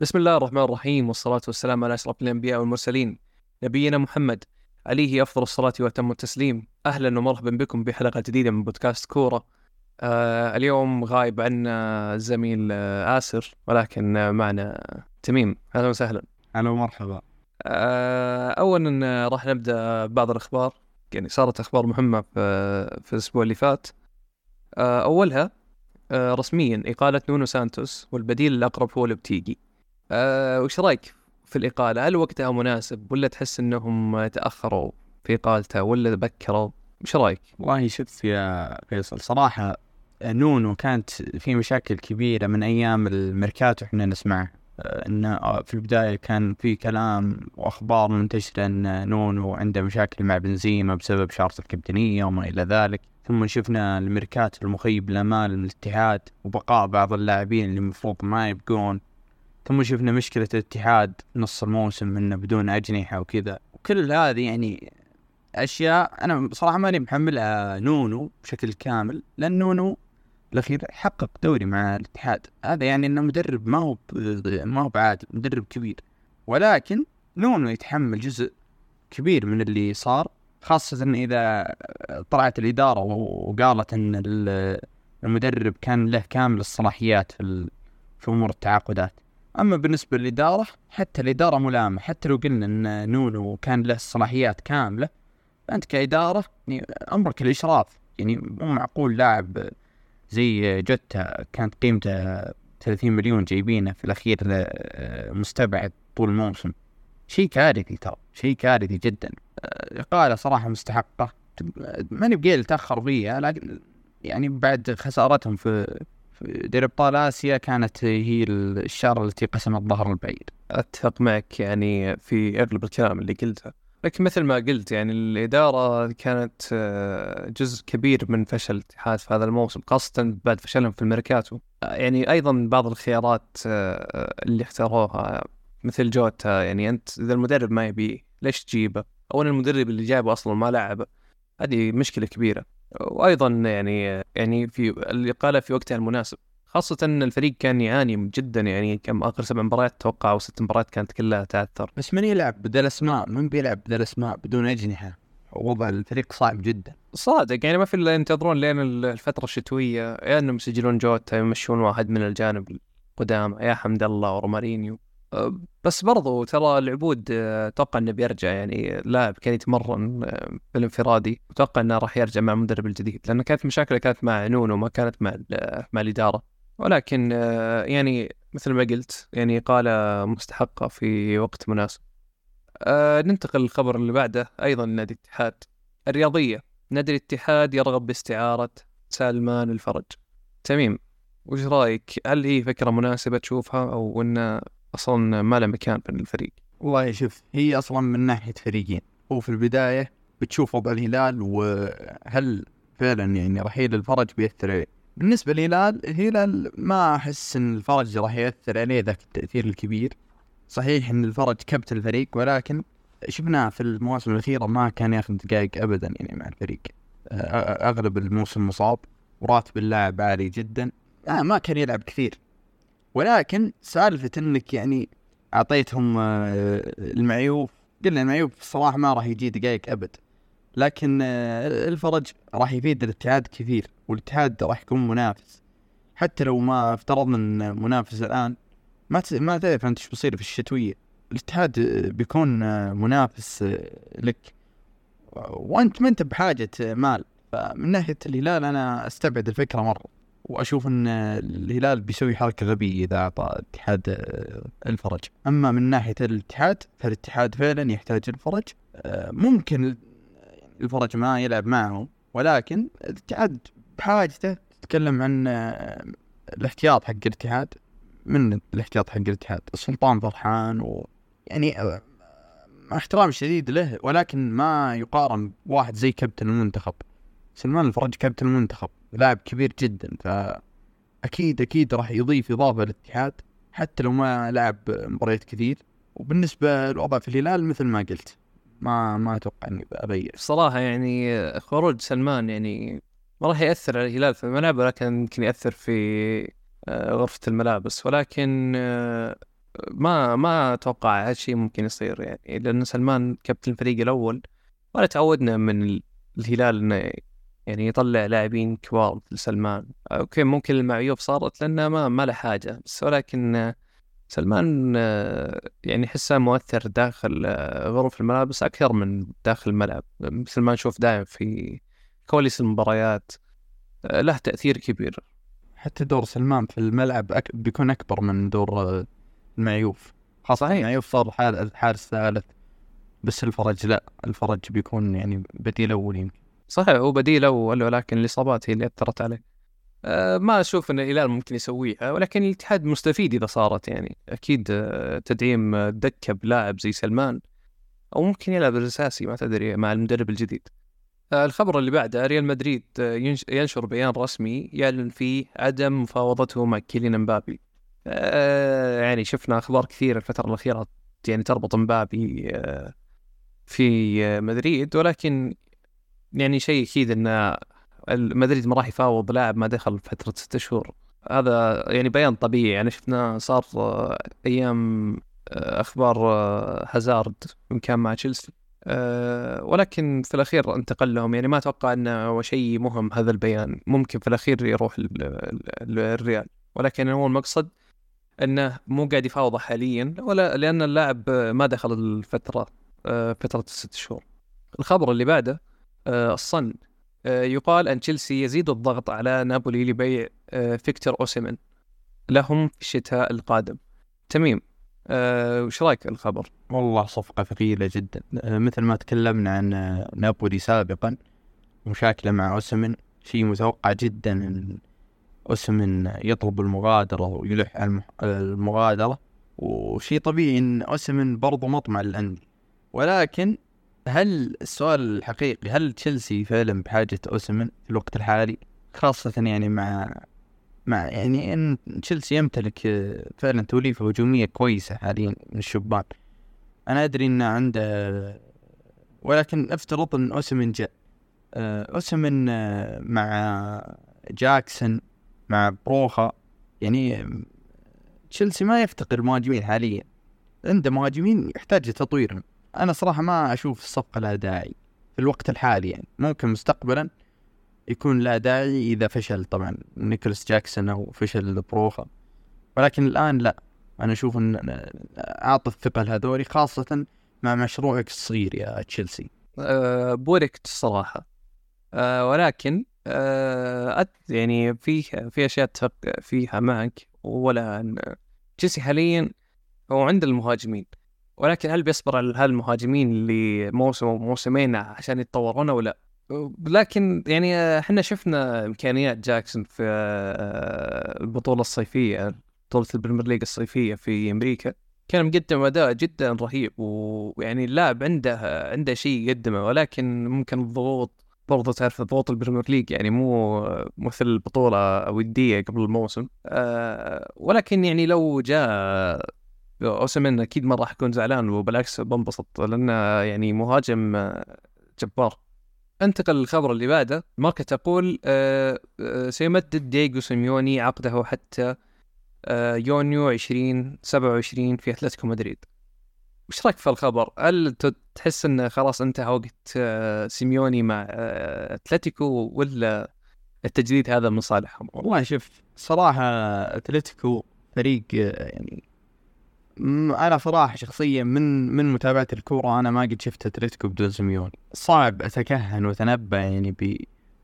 بسم الله الرحمن الرحيم والصلاة والسلام على أشرف الأنبياء والمرسلين. نبينا محمد عليه أفضل الصلاة وأتم التسليم. أهلا ومرحبا بكم بحلقة جديدة من بودكاست كورة. آه اليوم غايب عنا الزميل آه آسر ولكن آه معنا تميم. أهلا وسهلا. هلا ومرحبا. آه أولا راح نبدأ ببعض الأخبار يعني صارت أخبار مهمة في, في الأسبوع اللي فات. آه أولها آه رسميا إقالة نونو سانتوس والبديل الأقرب هو لوبتيجي. آه وش رأيك في الإقالة؟ هل وقتها مناسب ولا تحس إنهم تأخروا في إقالته ولا بكروا؟ وش رأيك؟ والله شوف يا فيصل صراحة نونو كانت في مشاكل كبيرة من أيام الميركاتو إحنا نسمعها آه، إن في البداية كان في كلام وأخبار منتشرة أن نونو عنده مشاكل مع بنزيما بسبب شارة الكابتنية وما إلى ذلك ثم شفنا الميركاتو المخيب للآمال من الاتحاد وبقاء بعض اللاعبين اللي المفروض ما يبقون ثم شفنا مشكلة الاتحاد نص الموسم انه بدون أجنحة وكذا. وكل هذه يعني أشياء أنا بصراحة ماني محملها نونو بشكل كامل لأن نونو الأخير حقق دوري مع الاتحاد. هذا يعني إنه مدرب ما هو ما هو بعادي مدرب كبير. ولكن نونو يتحمل جزء كبير من اللي صار خاصة إذا طلعت الإدارة وقالت أن المدرب كان له كامل الصلاحيات في أمور التعاقدات. أما بالنسبة للإدارة حتى الإدارة ملامة. حتى لو قلنا إن نونو كان له صلاحيات كاملة فأنت كإدارة يعني أمرك الإشراف. يعني مو معقول لاعب زي جوتا كانت قيمته 30 مليون جايبينه في الأخير آه، مستبعد طول الموسم. شيء كارثي ترى شيء كارثي جدا. إقالة صراحة مستحقة. ماني بقيل تأخر فيها لكن يعني بعد خسارتهم في دوري ابطال آسيا كانت هي الشارة التي قسمت ظهر البعير. أتفق معك يعني في اغلب الكلام اللي قلته، لكن مثل ما قلت يعني الإدارة كانت آه، جزء كبير من فشل الاتحاد في هذا الموسم خاصة بعد فشلهم في الميركاتو. يعني أيضا بعض الخيارات آه، اللي اختاروها مثل جوتا يعني أنت إذا المدرب ما يبيه ليش تجيبه؟ أو المدرب اللي جايبه أصلا ما لعبه. هذه مشكلة كبيرة. وأيضا يعني يعني في الاقاله في وقتها المناسب خاصة إن الفريق كان يعاني جدا يعني كم آخر سبع مباريات أتوقع أو ست مباريات كانت كلها تعثر بس من يلعب بدل أسماء؟ من بيلعب بدل أسماء بدون أجنحة؟ وضع الفريق صعب جدا. صادق يعني ما في إلا ينتظرون لين الفترة الشتوية يا يعني إنهم يسجلون جوتا يمشون واحد من الجانب القدامى يا حمد الله ورومارينيو بس برضو ترى العبود آه، أتوقع إنه بيرجع يعني لاعب كان يتمرن آه، بالانفرادي أتوقع إنه راح يرجع مع المدرب الجديد لأن كانت مشاكله كانت مع نونو ما كانت مع مع الإدارة. ولكن آه، يعني مثل ما قلت يعني قال مستحقة في وقت مناسب. ننتقل للخبر اللي بعده أيضا نادي الاتحاد الرياضية. نادي الاتحاد يرغب باستعارة سلمان الفرج. تميم وش رأيك؟ هل هي فكرة مناسبة تشوفها أو إنه أصلا ما له مكان في الفريق. والله شوف هي أصلا من ناحية فريقين. هو في البداية بتشوف وضع الهلال وهل فعلا يعني رحيل الفرج بيأثر عليه. بالنسبة للهلال الهلال ما أحس إن الفرج راح يأثر عليه ذاك التأثير الكبير. صحيح إن الفرج كبت الفريق ولكن شفناه في المواسم الأخيرة ما كان ياخذ دقائق أبدا يعني مع الفريق. أغلب الموسم مصاب وراتب اللاعب عالي جدا. آه ما كان يلعب كثير. ولكن سالفة إنك يعني أعطيتهم آه، المعيوف قلنا المعيوف الصراحة ما راح يجي دقائق أبد لكن آه، الفرج راح يفيد الاتحاد كثير والاتحاد راح يكون منافس. حتى لو ما افترضنا ان منافس الآن ما ما تعرف أنت إيش بيصير في الشتوية. الاتحاد بيكون منافس لك. وأنت ما أنت بحاجة مال. فمن ناحية الهلال أنا أستبعد الفكرة مرة. وأشوف إن الهلال بيسوي حركة غبية إذا أعطى الاتحاد آه، الفرج. أما من ناحية الاتحاد فالاتحاد فعلا يحتاج الفرج. آه، ممكن الفرج ما يلعب معهم ولكن الاتحاد بحاجته تتكلم عن آه، الاحتياط حق الاتحاد. من الاحتياط حق الاتحاد؟ السلطان فرحان و يعني مع احترامي الشديد له ولكن ما يقارن بواحد زي كابتن المنتخب. سلمان الفرج كابتن المنتخب لاعب كبير جدا فأكيد أكيد راح يضيف إضافة للاتحاد حتى لو ما لعب مباريات كثير. وبالنسبة للوضع في الهلال مثل ما قلت ما ما أتوقع إني ابين صراحة يعني خروج سلمان يعني ما راح يأثر على الهلال في الملعب ولكن يمكن يأثر في آه، غرفة الملابس ولكن آه، ما ما أتوقع هالشيء ممكن يصير يعني لأن سلمان كابتن الفريق الأول ولا تعودنا من الهلال إنه يعني يطلع لاعبين كبار مثل سلمان. أوكي ممكن المعيوب صارت لأنه ما ما له حاجة بس ولكن سلمان يعني حسه مؤثر داخل غرف الملابس أكثر من داخل الملعب. مثل ما نشوف دائما في كواليس المباريات له تأثير كبير. حتى دور سلمان في الملعب أك... بيكون أكبر من دور المعيوف خاصة صحيح. المعيوف صار الحارس ثالث بس الفرج لا الفرج بيكون يعني بديل أول يمكن. صحيح هو بديل أول ولكن الإصابات هي اللي أثرت عليه. أه ما أشوف إن الهلال ممكن يسويها ولكن الاتحاد مستفيد إذا صارت يعني. أكيد أه تدعيم دكة بلاعب زي سلمان أو ممكن يلعب الأساسي ما تدري مع المدرب الجديد. الخبر اللي بعده ريال مدريد آه، ينش- ينشر بيان رسمي يعلن فيه عدم مفاوضته مع كيليان مبابي. يعني شفنا أخبار كثيرة الفترة الأخيرة يعني تربط مبابي في آه، مدريد ولكن يعني شيء أكيد إن مدريد ما راح يفاوض لاعب ما دخل فترة ستة شهور. هذا يعني بيان طبيعي. يعني شفناه صار آه، أيام آه، أخبار آه، هازارد من كان مع تشيلسي. أه ولكن في الأخير انتقل لهم يعني ما أتوقع إنه هو شيء مهم هذا البيان. ممكن في الأخير يروح ال- ال- الريال. ولكن هو المقصد إنه مو قاعد يفاوضه حاليا ولا لأن اللاعب ما دخل الفترة آه، فترة الست شهور. الخبر اللي بعده آه، الصن. آه، يقال أن تشيلسي يزيد الضغط على نابولي لبيع آه، فيكتور أوسيمن لهم في الشتاء القادم. تميم آه، وش رأيك الخبر؟ والله صفقة ثقيلة جدا. آه، مثل ما تكلمنا عن آه، نابولي سابقا مشاكلة مع أوسمن شيء متوقع جدا إن أوسمن يطلب المغادرة ويلح على المغادرة وشيء طبيعي إن أوسمن برضو مطمع للأندية. ولكن هل السؤال الحقيقي هل تشيلسي فعلا بحاجة أوسمن في الوقت الحالي؟ خاصة يعني مع مع يعني إن تشيلسي يمتلك آه، فعلا توليفة هجومية كويسة حاليا من الشبان أنا أدري إنه عنده ولكن أفترض إن اوسمن جاء. آه، اوسمن آه، مع جاكسون مع بروخا يعني تشيلسي ما يفتقر مهاجمين حاليا. عنده مهاجمين يحتاج تطويرهم أنا صراحة ما أشوف الصفقة لها داعي في الوقت الحالي يعني. ممكن مستقبلا يكون لها داعي إذا فشل. طبعا نيكولاس جاكسون أو فشل برويا. ولكن الآن لا. أنا أشوف إن أعطي الثقه لهذولي خاصة مع مشروعك الصغير يا تشيلسي. آه، بوركت الصراحة آه، ولكن أت- يعني في في أشياء أتفق فيها معك. ولا تشيلسي حاليا هو عند المهاجمين. ولكن هل بيصبر على هالمهاجمين لموسم أو موسمين عشان يتطورون أو لا؟ لكن يعني آه، إحنا شفنا إمكانيات جاكسون في آه، البطولة الصيفية بطولة البريمير ليج الصيفية في أمريكا كان مقدم أداء جدا رهيب ويعني اللاعب عنده عنده شيء يقدمه ولكن ممكن الضغوط برضو تعرف ضغوط البريمير ليج يعني مو مثل البطوله ودية قبل الموسم أه ولكن يعني لو جاء اوسمن أكيد ما راح اكون زعلان وبالعكس بنبسط لأنه يعني مهاجم آه، جبار أنتقل للخبر اللي بعده ماركا تقول آه، آه، سيمدد دييغو سيميوني عقده حتى يونيو 2027 في أتلتيكو مدريد وش رأيك في الخبر؟ هل تحس إنه خلاص انتهى وقت سيميوني مع أتلتيكو ولا التجديد هذا من صالحهم؟ والله شوف صراحة أتلتيكو فريق يعني أنا صراحة شخصيا من من متابعة الكورة أنا ما قد شفت أتلتيكو بدون سيميوني صعب أتكهن وأتنبأ يعني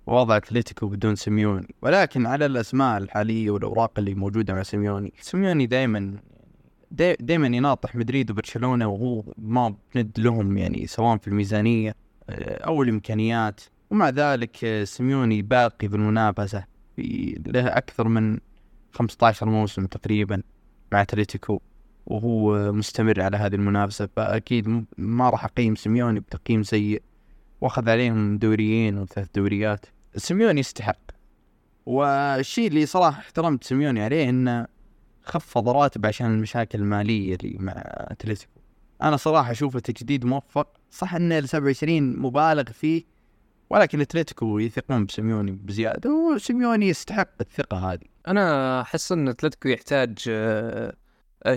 بوضع أتلتيكو بدون سيميوني ولكن على الأسماء الحالية والأوراق اللي موجودة مع سيميوني. سيميوني دائما دائما يناطح مدريد وبرشلونة وهو ما هو بند لهم يعني سواء في الميزانية آه، أو الإمكانيات. ومع ذلك آه، سيميوني باقي بالمنافسه له أكثر من 15 موسم تقريبا مع أتلتيكو. وهو مستمر على هذه المنافسة فأكيد ما راح أقيم سيميوني بتقييم سيء. وأخذ عليهم دوريين وثلاث دوريات. سيميوني يستحق. والشيء اللي صراحة احترمت سيميوني عليه إنه خفض راتب عشان المشاكل المالية اللي مع أتلتيكو. أنا صراحة أشوفه تجديد موفق. صح إن ال 27 مبالغ فيه ولكن أتلتيكو يثقون بسيميوني بزيادة وسيميوني يستحق الثقة هذه. أنا أحس إن أتلتيكو يحتاج آه،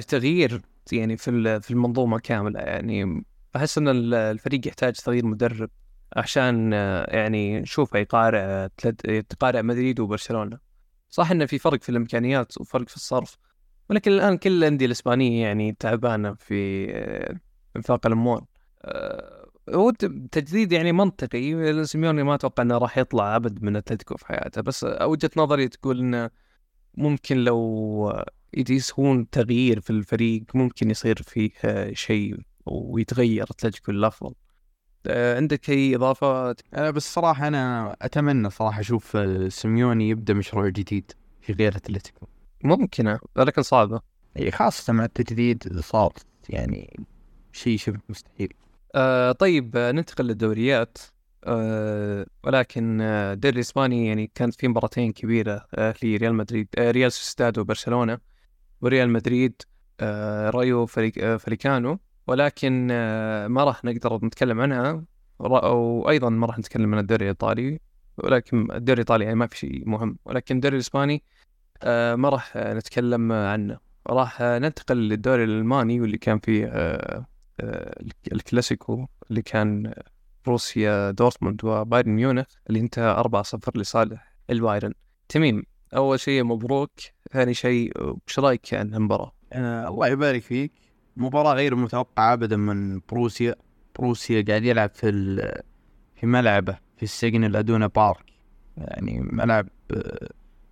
تغيير يعني في في المنظومة كاملة. يعني احس إن الفريق يحتاج تغيير مدرب عشان يعني نشوفه يقارع يقارع مدريد وبرشلونة. صح انه في فرق في الإمكانيات وفرق في الصرف ولكن الآن كل الأندية الإسبانية يعني تعبانة في إنفاق الأموال. هو تجديد يعني منطقي. سيميوني ما أتوقع إنه راح يطلع أبد من أتلتيكو في حياته بس وجهه نظري تقول إنه ممكن لو يسوون تغيير في الفريق ممكن يصير فيه شيء ويتغير اتلتيكو للافضل آه، عندك أي اضافات؟ أنا بس صراحة أنا أتمنى صراحة أشوف سيميوني يبدأ مشروع جديد في غير أتلتيكو. ممكنة لكن صعبة. أي خاصة مع التجديد صار يعني شيء شبه مستحيل. آه طيب ننتقل للدوريات. آه ولكن آه، الدوري الاسباني يعني كانت في مباراتين كبيرة آه لريال مدريد آه ريال سوسيداد وبرشلونة. وريال مدريد آه رايو فريق آه فاليكانو ولكن آه ما راح نقدر نتكلم عنها. وأيضا ما راح نتكلم عن الدوري الإيطالي. ولكن الدوري الإيطالي يعني ما في شيء مهم. ولكن الدوري الإسباني ما راح نتكلم عنه. راح ننتقل للدوري الألماني واللي كان فيه الكلاسيكو اللي كان بوروسيا دورتموند وبايرن ميونخ اللي انتهى 4-0 لصالح البايرن. تميم. أول شيء مبروك ثاني شيء وش رأيك عن المباراة؟ آه الله يبارك فيك. مباراة غير متوقعة ابدا من بوروسيا. بوروسيا قاعد يلعب في في ملعبه في السيجنال إيدونا بارك. يعني ملعب آه،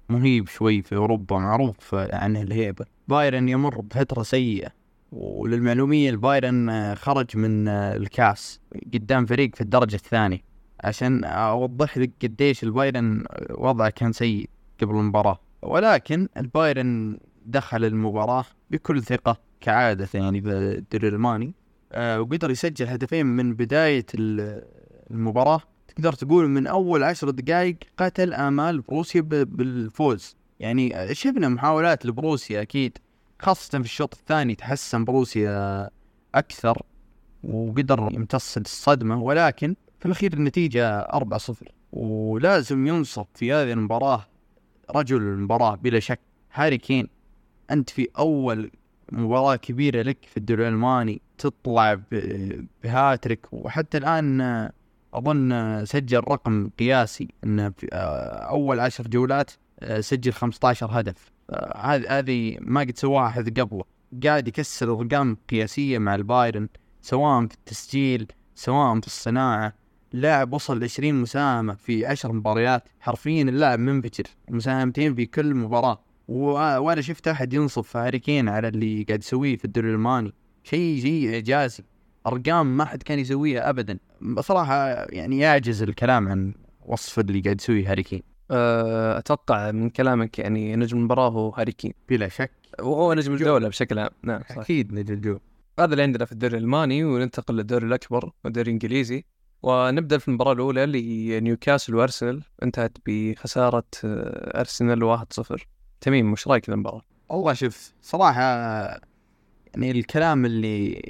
مهيب شوي في أوروبا معروف عنه الهيبة. بايرن يمر بفترة سيئة وللمعلومية البايرن آه، خرج من الكاس قدام فريق في الدرجة الثانية. عشان أوضح لك قديش البايرن وضعه كان سيء. قبل المباراة. ولكن البايرن دخل المباراة بكل ثقة كعادة يعني الدوري الألماني آه، وقدر يسجل هدفين من بداية المباراة. تقدر تقول من أول عشر دقائق قتل آمال بروسيا بالفوز. يعني شفنا محاولات لبروسيا أكيد. خاصة في الشوط الثاني تحسن بروسيا أكثر وقدر يمتص الصدمة. ولكن في الأخير النتيجة 4-0 ولازم ينصف في هذه المباراة رجل المباراة بلا شك. هاري كين أنت في أول مباراة كبيرة لك في الدوري الألماني تطلع بهاتريك وحتى الآن أظن سجل رقم قياسي أنه في أول عشر جولات سجل 15 هدف. هذه هذه ما قد سواها احد قبله قاعد يكسر ارقام قياسيه مع البايرن سواء في التسجيل سواء في الصناعة. لاعب وصل ل 20 مساهمة في 10 مباريات حرفيا اللاعب منفجر مساهمتين في كل مباراة. وأنا شفت أحد ينصف هاري كين على اللي قاعد يسويه في الدوري الألماني. شيء شيء إعجازي. أرقام ما حد كان يسويها ابدا. بصراحة يعني يعجز الكلام عن وصف اللي قاعد يسويه هاري كين آه، أتوقع من كلامك يعني نجم المباراة هو هاري كين بلا شك. وهو نجم الجوله بشكل عام. نعم صح. أكيد نجم الجوله هذا اللي عندنا في الدوري الألماني وننتقل للدوري الأكبر والدوري الإنجليزي. ونبدأ في المباراة الأولى اللي نيوكاسل وأرسنال. انتهت بخسارة آه، أرسنال 1-0 تميم وش رأيك المباراة؟ والله شوف صراحة يعني الكلام اللي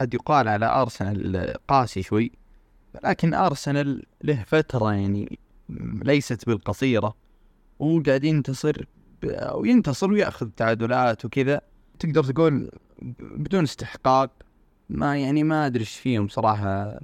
قد يقال على أرسنال قاسي شوي لكن أرسنال له فترة يعني ليست بالقصيرة وقاعد ينتصر وينتصر ويأخذ تعادلات وكذا. تقدر تقول بدون استحقاق ما يعني ما أدري إيش فيهم صراحة.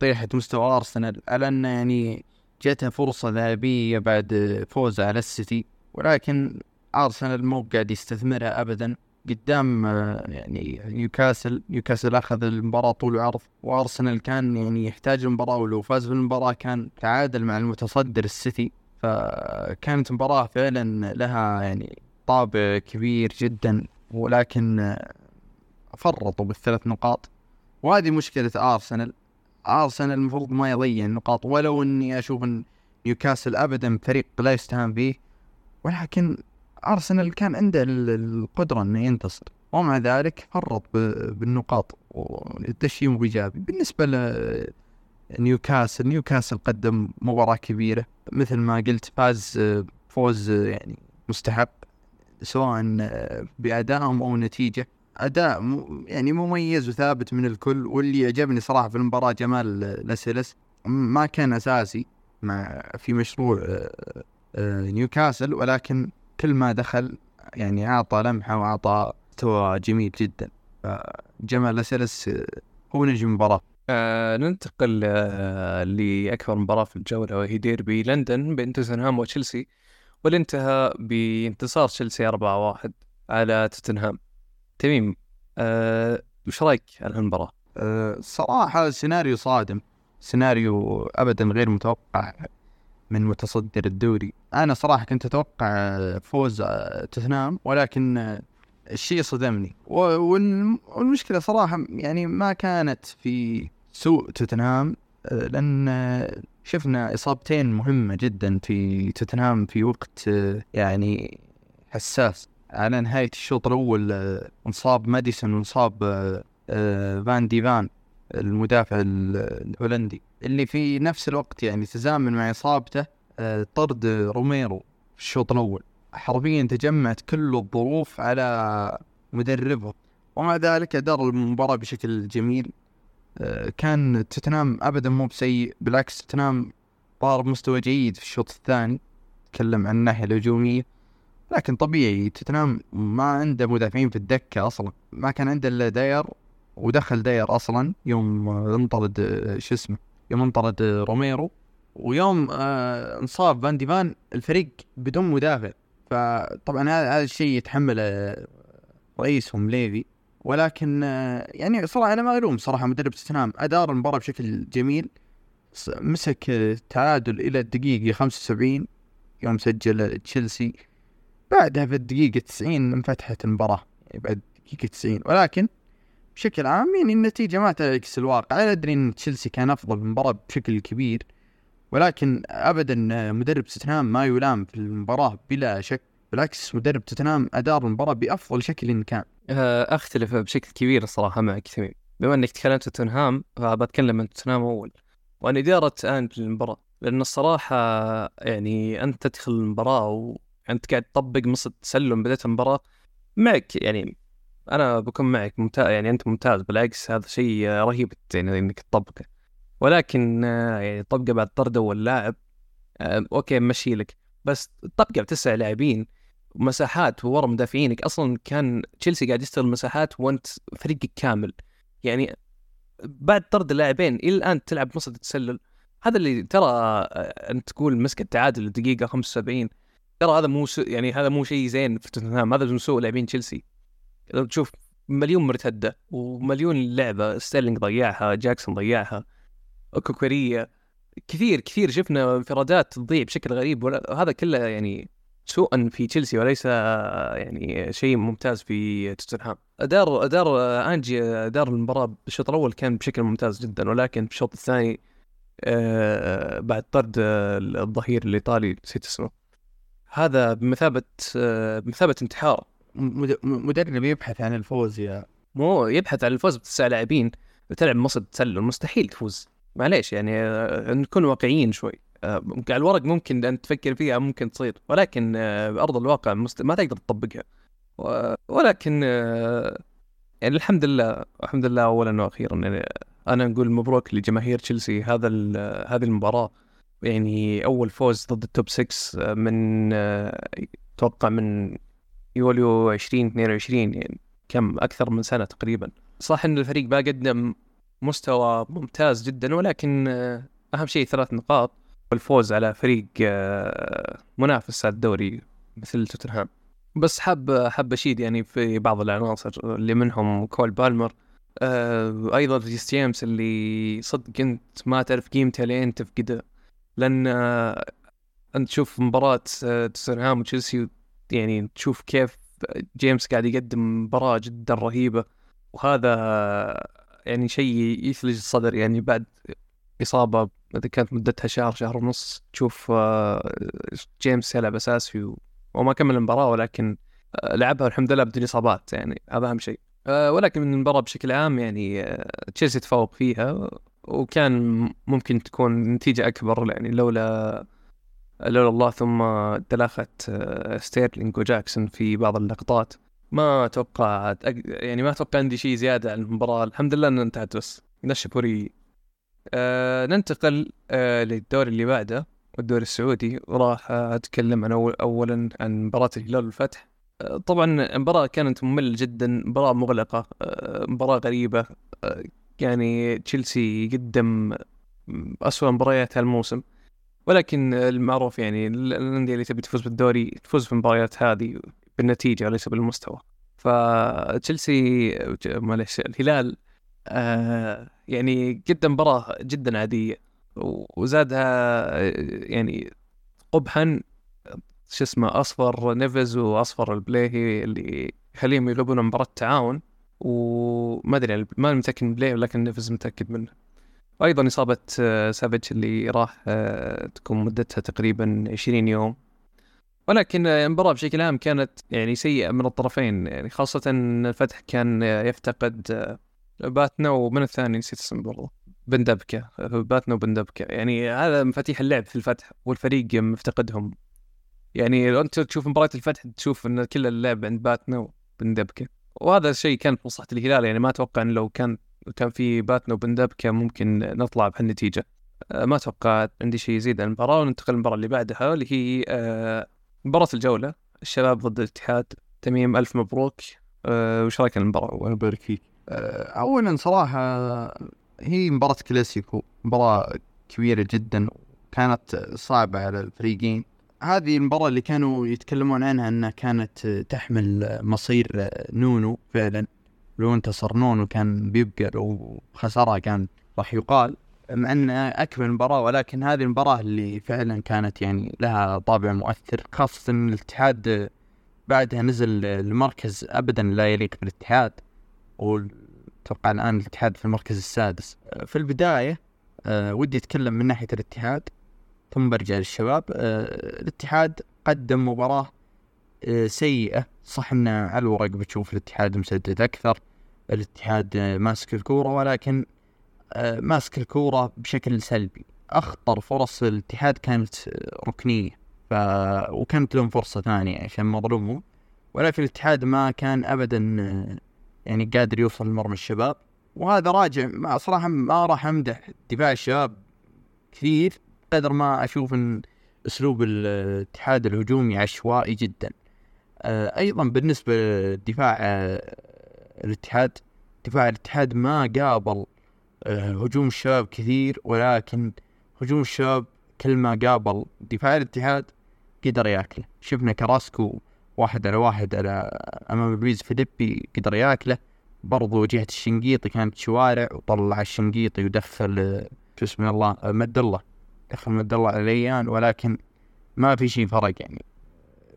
طيحة مستوى أرسنال على انه يعني جاتها فرصة ذهبية بعد فوزه على السيتي ولكن أرسنال مو قاعد يستثمرها ابدا. قدام يعني نيوكاسل نيوكاسل أخذ المباراة طول وعرض وأرسنال كان يعني يحتاج المباراة ولو فاز بالمباراة كان تعادل مع المتصدر السيتي. فكانت مباراة فعلا لها يعني طابع كبير جدا ولكن فرطوا بالثلاث نقاط. وهذه مشكلة أرسنال. ارسنال المفروض ما يضيع النقاط ولو إني أشوف إن نيوكاسل ابدا فريق لا يستهان به ولكن أرسنال كان عنده القدرة إنه ينتصر. ومع ذلك فرط بالنقاط والتشييم بايجابي بالنسبة لنيوكاسل نيوكاسل قدم مباراة كبيرة. مثل ما قلت فاز فوز يعني مستحق سواء بأدائهم أو نتيجة. أداء يعني مميز وثابت من الكل واللي عجبني صراحة في المباراة جمال لاسيلس ما كان أساسي مع في مشروع نيوكاسل ولكن كل ما دخل يعني أعطى لمحة وأعطى مستوى جميل جدا. جمال لاسيلس هو نجم المباراة. آه ننتقل آه لأكبر مباراة في الجولة وهي ديربي لندن بين توتنهام وتشيلسي واللي انتهى بانتصار تشيلسي 4-1 على توتنهام. تميم آه وش رأيك على المباراة؟ أه صراحة سيناريو صادم سيناريو أبدا غير متوقع من متصدر الدوري. أنا صراحة كنت أتوقع فوز توتنهام ولكن الشيء صدمني. والمشكلة صراحة يعني ما كانت في سوء توتنهام لأن شفنا إصابتين مهمة جدا في توتنهام في وقت يعني حساس. على نهاية الشوط الأول انصاب ماديسون وانصاب فان ديفان المدافع الهولندي اللي في نفس الوقت يعني تزامن مع إصابته طرد روميرو في الشوط الأول. حرفيا تجمعت كل الظروف على مدربه. ومع ذلك أدار المباراة بشكل جميل. آه، كان توتنهام أبدا مو بسيء بالعكس توتنهام ظهر بمستوى جيد في الشوط الثاني. تكلم عن الناحية الهجومية. لكن طبيعي توتنهام ما عنده مدافعين في الدكة أصلا. ما كان عنده إلا داير ودخل داير أصلا يوم انطرد آه، شو اسمه يوم انطرد روميرو ويوم آه انصاب فان دي فين الفريق بدون مدافع. فطبعا هذا الشيء يتحمله رئيسهم ليفي. ولكن آه، يعني صراحة أنا ما ألوم صراحة مدرب توتنهام. ادار المباراة بشكل جميل. مسك التعادل إلى الدقيقة 75 يوم سجل تشيلسي. بعدها في الدقيقة 90 انفتحت المباراة يعني بعد دقيقة 90 ولكن بشكل عام يعني النتيجة ما تعكس الواقع. أنا أدري أن تشيلسي كان أفضل المباراة بشكل كبير ولكن ابدا مدرب توتنهام ما يلام في المباراة بلا شك بالعكس مدرب توتنهام أدار المباراة بأفضل شكل كان. أه، أختلف بشكل كبير الصراحه معك ثمين بما إنك تكلمت توتنهام فبتكلم عن توتنهام أول. وعن إدارة ان للمباراة لأن الصراحة يعني أنت تدخل المباراة وانت قاعد تطبق نص التسلم بدايه المباراة. معك يعني أنا بكون معك ممتاز يعني أنت ممتاز بالعكس هذا شيء رهيب يعني إنك تطبقه. ولكن آه، يعني طبقه بعد طرد اول لاعب آه، أوكي مشي لك. بس طبقه بتسع لاعبين مساحات ورا مدافعينك. أصلا كان تشيلسي قاعد يستغل مساحات وأنت فريقك كامل. يعني بعد طرد اللاعبين إلى الآن تلعب نص التسلل هذا اللي ترى آه، انت تقول مسك التعادل الدقيقه 75 ترى هذا مو يعني هذا مو شيء زين في توتنهام. هذا من سوء لاعبين تشيلسي. لو تشوف مليون مرتدة ومليون لعبة ستيرلينج ضيعها جاكسون ضيعها كوكوريا كثير كثير شفنا انفرادات تضيع بشكل غريب. وهذا كله يعني سوءا في تشيلسي وليس يعني شيء ممتاز في توتنهام. ادار ادار آنجي ادار المباراة بالشوط الأول كان بشكل ممتاز جدا. ولكن بالشوط الثاني آه، بعد طرد الظهير الإيطالي نسيت اسمه. هذا بمثابة بمثابة انتحار. مدرب يبحث عن الفوز يا. مو يبحث عن الفوز بتسع لاعبين وتلعب مصد تسلل مستحيل تفوز. معليش يعني آه، نكون واقعيين شوي. آه، على الورق ممكن ان تفكر فيها ممكن تصير. ولكن آه، بارض الواقع ما تقدر تطبقها. ولكن يعني الحمد لله الحمد لله اولا وأخيرا. يعني أنا نقول مبروك لجماهير تشيلسي هذا هذه المباراة. يعني أول فوز ضد التوب 6 من أتوقع من يوليو 2022 يعني كم؟ أكثر من سنة تقريبا. صح إن الفريق ما قدم مستوى ممتاز جدا ولكن آه، أهم شيء ثلاث نقاط والفوز على فريق آه، منافس على الدوري مثل توتنهام. بس حاب حاب أشيد يعني في بعض العناصر اللي منهم كول بالمر آه أيضا ريس جيمس اللي صدق أنت ما تعرف قيمته لين تفقده. لأن آه أنت تشوف مباراة آه توتنهام وتشيلسي يعني تشوف كيف جيمس قاعد يقدم مباراة جدا رهيبة. وهذا يعني شيء يثلج الصدر. يعني بعد إصابة إذا كانت مدتها شهر شهر ونص تشوف آه، جيمس يلعب أساسي وما كمل المباراة ولكن آه، لعبها الحمد لله بدون إصابات. يعني هذا أهم شيء. آه، ولكن من المباراة بشكل عام يعني تشيلسي تفوق فيها. وكان ممكن تكون نتيجة أكبر يعني لولا لولا الله ثم تلاخت ستيرلينج وجاكسون في بعض اللقطات ما أتوقع يعني ما أتوقع عندي شيء زيادة عن المباراة. الحمد لله انها انتهت بس نشكري آه ننتقل آه للدوري اللي بعده والدوري السعودي. وراح أتكلم عن أول اولا عن مباراة الهلال والفتح. طبعا المباراة كانت مملة جدا مباراة مغلقة آه، مباراة غريبة آه، يعني تشيلسي قدم أسوأ مباريات هالموسم. ولكن المعروف يعني الأندية اللي تبي تفوز بالدوري تفوز في المباريات هذه بالنتيجة وليس بالمستوى. فتشيلسي معلش الهلال آه يعني قدم مباراة جدا عادية وزادها يعني قبحا شو اسمه أصفر نيفز وأصفر البليهي اللي يخليهم يلعبون مباراة تعاون. وما أدري يعني ما متأكد من البليهي ولكن نيفز متأكد منه. وأيضا إصابة آه، سافيتش اللي راح آه، تكون مدتها تقريبا 20 يوم. ولكن المباراة بشكل عام كانت يعني سيئة من الطرفين يعني خاصة الفتح كان يفتقد آه، باتنا ومن الثاني نسيت اسمه برضه بندبكة باتنا وبندبكة. يعني هذا مفاتيح اللعب في الفتح والفريق مفتقدهم. يعني لو أنت تشوف مباراة الفتح تشوف إن كل اللعب عند باتنا وبندبكة. وهذا الشيء كان في مصلحة الهلال يعني ما أتوقع إن لو كان كان في باتنا وبندبكة ممكن نطلع بهالنتيجة. آه، ما أتوقع عندي شيء يزيد عن المباراة وننتقل للمباراة اللي بعدها واللي هي آه، مباراة الجولة. الشباب ضد الاتحاد. تميم ألف مبروك. أه وش رأيك المباراة؟ الله يبارك فيك. أولا صراحة هي مباراة كلاسيكو مباراة كبيرة جدا كانت صعبة على الفريقين. هذه المباراة اللي كانوا يتكلمون عنها إنها كانت تحمل مصير نونو فعلا. لو انتصر نونو كان بيبقى لو خسرها كان راح يقال. مع انها اكمل مباراة ولكن هذه المباراة اللي فعلا كانت يعني لها طابع مؤثر خاصة إن الاتحاد بعدها نزل المركز ابدا لا يليق بالاتحاد وأتوقع الآن الاتحاد في المركز السادس. في البداية أه ودي أتكلم من ناحية الاتحاد. ثم برجع للشباب أه الاتحاد قدم مباراة أه سيئة. صح انه على الورق بتشوف الاتحاد مسدد أكثر الاتحاد ماسك الكورة ولكن آه، ماسك الكورة بشكل سلبي. أخطر فرص الاتحاد كانت ركنية ف... وكانت لهم فرصة ثانية عشان مظلومهم. ولكن الاتحاد ما كان أبدا آه، يعني قادر يوصل لمرمى الشباب. وهذا راجع صراحة ما راح أمدح دفاع الشباب كثير. قدر ما أشوف أن أسلوب الاتحاد الهجومي عشوائي جدا. آه، أيضا بالنسبة لدفاع الاتحاد دفاع الاتحاد ما قابل آه، هجوم الشباب كثير ولكن هجوم الشباب كل ما قابل دفاع الاتحاد قدر ياكله. شفنا كراسكو واحد على واحد على أمام لويز فيليبي قدر ياكله. برضو جهة الشنقيطي كانت شوارع وطلع الشنقيطي ودخل آه، شو اسمه الله آه، مد الله. مد الله عليان ولكن ما في شيء فرق يعني.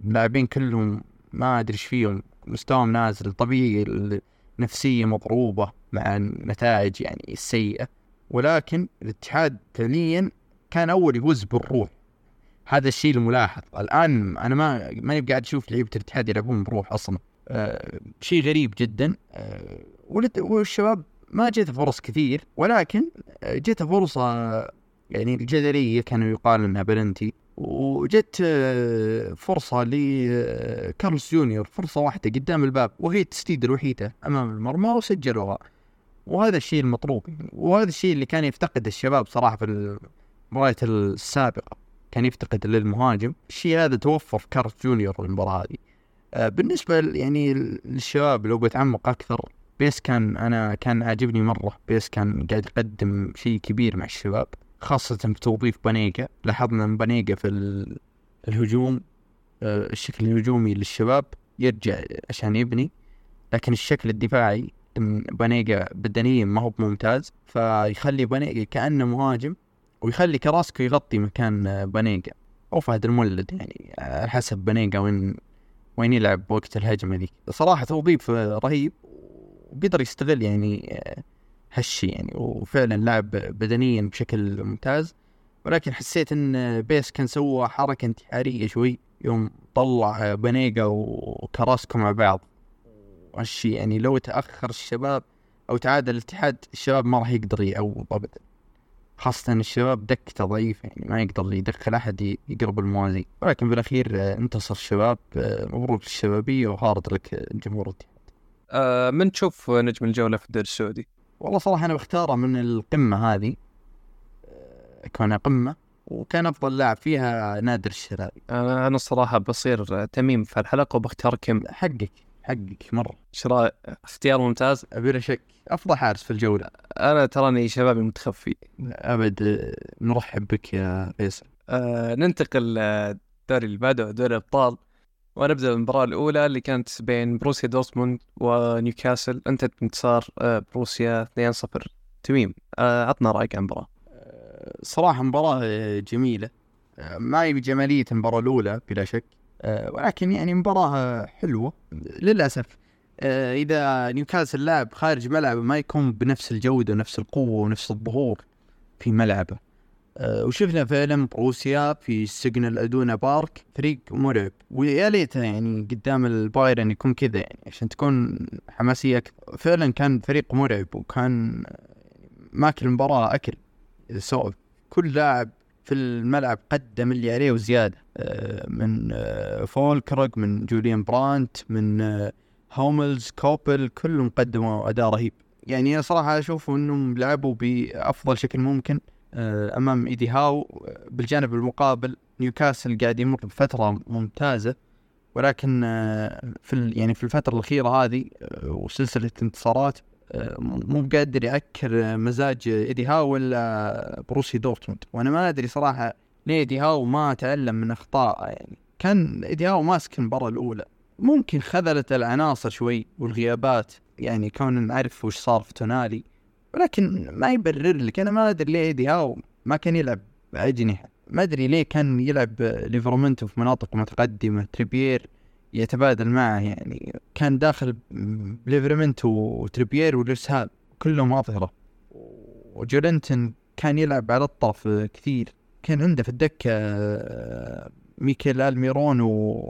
اللاعبين كلهم ما أدري إيش فيهم مستواهم نازل طبيعي نفسية مضروبة مع النتائج يعني السيئة. ولكن الاتحاد فعليا كان أول يفوز بالروح. هذا الشيء الملاحظ. الآن أنا ما ماني قاعد أشوف لعيبة الاتحاد يلعبون بروح أصلا. آه شيء غريب جدا. آه والشباب ما جت فرص كثير ولكن جت فرصة يعني الجدلية كانوا يقال انها بلنتي وجت آه، فرصة لكارلوس جونيور فرصة واحدة قدام الباب وهي التسديدة الوحيدة أمام المرمى وسجلوها. وهذا الشيء المطلوب وهذا الشيء اللي كان يفتقد الشباب صراحة في المباريات السابقة كان يفتقد للمهاجم. الشيء هذا توفر في كارلوس جونيور المباراة هذه. آه، بالنسبة يعني للشباب لو بتعمق أكثر بيس كان أنا كان عاجبني مرة بيس كان قاعد يقدم شيء كبير مع الشباب. خاصة بتوظيف بانيجا. لاحظنا إن بانيجا في الهجوم آه، الشكل الهجومي للشباب يرجع عشان يبني لكن الشكل الدفاعي بانيجا بدنيا ما هو ممتاز فيخلي بانيجا كأنه مهاجم ويخلي كراسكو يغطي مكان بانيجا. أو فهد المولد يعني على حسب بانيجا وين وين يلعب وقت الهجمة ذي. صراحة توظيف رهيب وقدر يستغل يعني آه، هالشي يعني وفعلا لعب بدنيا بشكل ممتاز ولكن حسيت إن بيس كان سوى حركة انتحارية شوي يوم طلع بنيقة وكراسكو مع بعض هالشي يعني لو تأخر الشباب أو تعادل الاتحاد الشباب ما راح يقدر يعوض ابدا خاصة إن الشباب دكته ضعيفة يعني ما يقدر يدخل أحد يقرب الموازي ولكن بالاخير انتصر الشباب مبروك للشبابية وهارد لك جمهور الاتحاد. أه من تشوف نجم الجولة في الدوري السعودي؟ والله صراحة أنا بختاره من القمة هذه. آه، كونها قمة وكان أفضل لاعب فيها نادر الشرابي أنا أنا الصراحه بصير تميم في الحلقة وبختار كم حقك حقك مرة. شراء اختيار ممتاز. بلا شك. أفضل حارس في الجولة. أنا تراني شبابي متخفي. أبد نرحب بك يا فيصل. آه ننتقل الدوري اللي بعده دوري الأبطال. ونبدأ المباراه الأولى اللي كانت بين بروسيا دورتموند ونيوكاسل. انتهت بانتصار آه، بروسيا 2-0 تميم آه، عطنا رأيك عن المباراة. صراحة مباراة جميلة. آه، ما هي بجمالية المباراة الأولى بلا شك. آه، ولكن يعني مباراة حلوة للأسف. آه، إذا نيوكاسل لاعب خارج ملعبه ما يكون بنفس الجودة ونفس القوة ونفس الظهور في ملعبه. آه، وشفنا فعلا بروسيا في سيجنال ايدونا بارك فريق مرعب. ويا ليته يعني قدام البايرن يكون كذا يعني عشان تكون حماسية أكثر. فعلا كان فريق مرعب وكان ماكل المباراة أكل سوء كل لاعب في الملعب قدم اللي عليه وزيادة. آه، من آه، فولكرق من جوليان برانت من آه، هوملز كوبل كلهم قدموا أداء رهيب. يعني صراحة أشوف إنهم لعبوا بأفضل شكل ممكن. آه، أمام إيدي هاو بالجانب المقابل نيوكاسل قاعد يمر بفترة ممتازة ولكن آه، في يعني في الفترة الأخيرة هذه آه، وسلسلة انتصارات آه، مو قادر ياكل آه، مزاج إيدي هاو ولا بروسيا دورتموند. وأنا ما أدري صراحة ليه إيدي هاو ما تعلم من اخطائه يعني كان إيدي هاو ماسك المباراة الأولى. ممكن خذلت العناصر شوي والغيابات يعني كون نعرف وش صار في تونالي. ولكن ما يبرر لك. أنا ما أدري ليه ايدي هاو ما كان يلعب أجنحة. ما أدري ليه كان يلعب ليفرمنتو في مناطق متقدمة. تريبير يتبادل معه يعني. كان داخل ليفرمنتو وتريبير ولوسهال كلهم أظهرة. وجولينتون كان يلعب على الطرف كثير. كان عنده في الدكة آه، ميكيل ألميرون و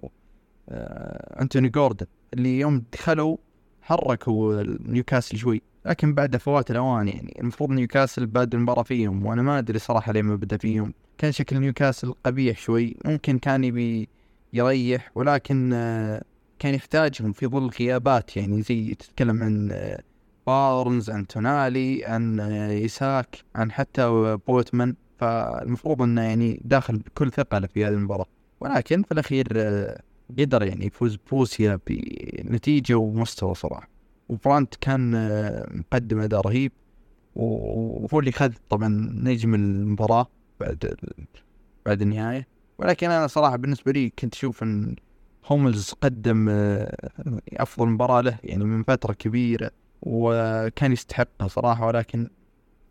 آه، أنتوني جوردن. اللي يوم دخلوا حركوا نيوكاسل شوي. لكن بعد فوات الأوان يعني. المفروض نيوكاسل بادئ المباراة فيهم وأنا ما أدري صراحة ليه ما بدأ فيهم. كان شكل نيوكاسل قبيح شوي ممكن كان يبي يريح ولكن آه، كان يحتاجهم في ظل غيابات يعني. زي تتكلم عن آه، بارنز عن تونالي عن آه، إيساك عن حتى بوتمان فالمفروض إنه يعني داخل بكل ثقله في هذه المباراة. ولكن في الأخير قدر يعني يفوز بروسيا بنتيجة ومستوى صراحة. وبرانت كان آه، مقدم أداء رهيب. وهو اللي خذ طبعا نجم المباراة بعد بعد النهاية. ولكن أنا صراحة بالنسبة لي كنت أشوف إن هوملز قدم آه، أفضل مباراة له يعني من فترة كبيرة وكان يستحقها صراحة. ولكن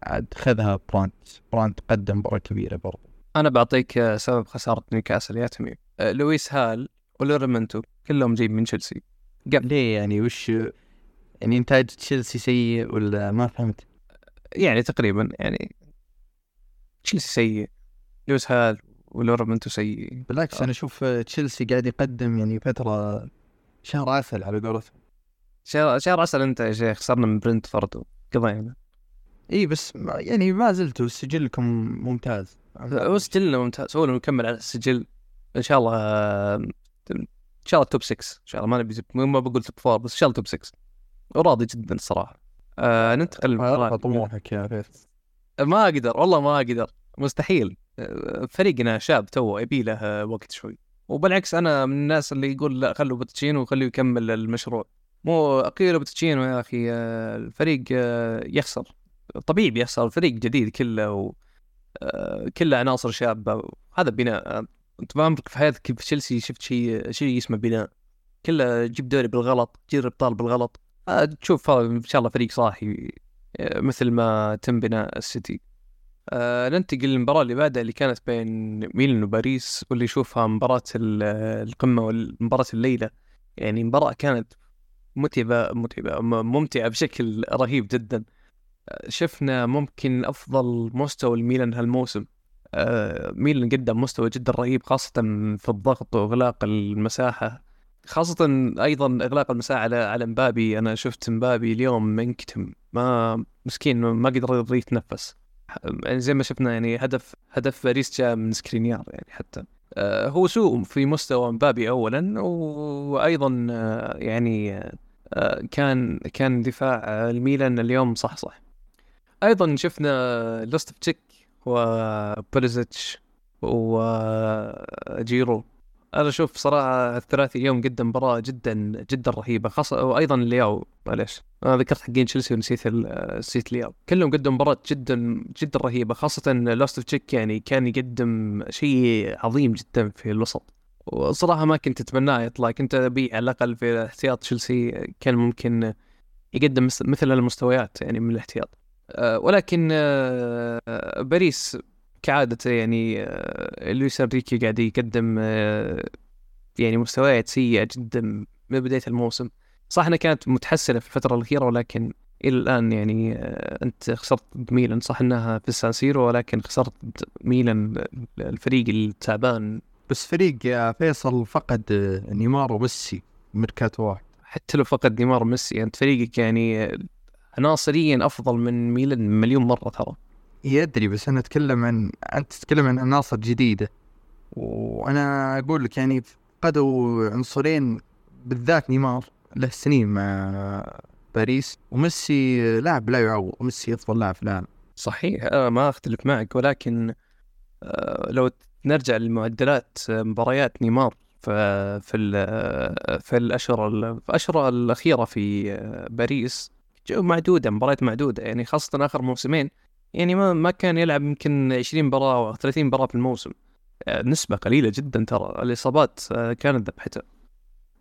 عاد خذها برانت. برانت قدم مباراة كبيرة برضو. أنا بعطيك آه، سبب خسارة نيوكاسل. يا تميم. لويس هال وليفرمنتو كلهم جايين من تشيلسي. قبل. ليه يعني؟ وش يعني انتاج تشيلسي سيء ولا ما فهمت؟ يعني تقريبا يعني تشيلسي سيء لويس هال وليفرمنتو سيء. بالعكس. أنا أشوف تشيلسي قاعد يقدم يعني فترة شهر عسل على قولتهم. شهر شهر عسل أنت يا شيخ خسرنا من برنتفورد قضينا إي بس ما يعني ما زلتوا سجلكم ممتاز. هو سجلنا ممتاز هو نكمل على السجل. إن شاء الله إن شاء الله top 6 إن شاء الله ما نبي ما بقول top 4 بس إن شاء الله top 6 وراضي جدا الصراحه آه ننتقل. طموحك يا فيصل ما أقدر والله ما أقدر. مستحيل. آه، فريقنا شاب تو يبي له وقت شوي. وبالعكس أنا من الناس اللي يقول لا خلوا بوتشينو وخليه يكمل المشروع. مو اقيل بوتشينو يا أخي. آه، الفريق آه، يخسر. طبيعي بيخسر الفريق جديد كله و كله عناصر شابة. هذا بناء. أنت ما عمرك في حياتك في تشيلسي شفت شيء شيء اسمه بناء. كله جيب دوري بالغلط تجيب ابطال بالغلط. تشوف إن شاء الله فريق صاحي آه، مثل ما تم بناء السيتي. آه ننتقل للمباراة اللي بعدها اللي كانت بين ميلان وباريس واللي يشوفها مباراة ال- القمة ومباراة الليلة. يعني مباراة كانت متعبة متعبة ممتعة بشكل رهيب جدا. آه، شفنا ممكن أفضل مستوى الميلان هالموسم. آه، ميلان قدم مستوى جدا رهيب خاصة في الضغط وإغلاق المساحة. خاصة أيضا إغلاق المساحة على على مبابي. أنا شفت مبابي اليوم منكتم ما مسكين ما قدر يتنفس يعني زي ما شفنا يعني هدف هدف باريس جاء من سكرينيار يعني حتى. آه، هو سوء في مستوى مبابي اولا وأيضا آه، يعني آه، كان كان دفاع الميلان اليوم صح صح. أيضا شفنا لوفتوس تشيك وبوليسيتش وجيرو أنا أشوف صراحة الثلاثي اليوم قدم مباراة جدا جدا رهيبة خاصة وأيضا لياو معليش. أنا ذكرت حقين تشيلسي ونسيت نسيت لياو. كلهم قدموا مباراة جدا جدا رهيبة خاصة لوفتوس تشيك يعني كان يقدم شيء عظيم جدا في الوسط. وصراحة ما كنت أتمناه يطلع كنت أبي على الأقل في احتياط تشيلسي كان ممكن يقدم مثل المستويات يعني من الاحتياط. أه، ولكن أه، باريس كعادته يعني أه، لويس أنريكي قاعد يقدم يعني مستويات سيئة جدا من بداية الموسم. صح إنها كانت متحسنة في الفترة الأخيرة ولكن إلى الآن يعني أنت خسرت ميلان. صح أنها في السانسيرو ولكن خسرت ميلان الفريق التعبان. بس فريق يا فيصل فقد نيمار وميسي ميركاتو واحد. حتى لو فقد نيمار وميسي أنت فريقك يعني عناصريا أفضل من ميلان مليون مرة ترى. يدري بس أنا أتكلم عن أنت تتكلم عن عناصر جديدة. وأنا أقول لك يعني فقدوا عنصرين بالذات نيمار له سنين مع باريس. وميسي لاعب لا يعوض ميسي افضل لاعب في العالم. صحيح أنا ما أختلف معك. ولكن آه، لو نرجع لمعدلات مباريات نيمار في في الأشهر الأشهر الأخيرة في باريس معدودة مباريات معدودة. يعني خاصة آخر موسمين يعني ما ما كان يلعب يمكن 20 مباراة أو 30 مباراة في الموسم. نسبة قليلة جدا ترى. الإصابات كانت ذبحته.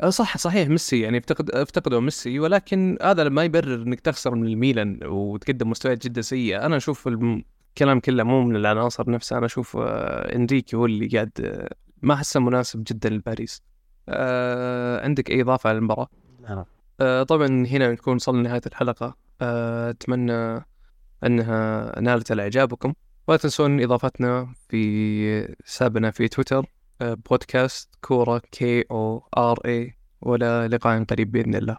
صح صحيح ميسي يعني افتقد افتقدوا ميسي ولكن هذا ما يبرر إنك تخسر من الميلان وتقدم مستويات جدا سيئة. أنا أشوف الكلام كله مو من العناصر نفسها أنا أشوف إنريكي هو اللي قاعد ما احسه مناسب جدا لباريس. آه عندك أي إضافة على المباراة؟ آه طبعا هنا نكون وصلنا لنهايه الحلقة. آه أتمنى أنها نالت على اعجابكم ولا تنسون إضافتنا في حسابنا في تويتر آه بودكاست كورة K O R A وإلى لقاء قريب بإذن الله.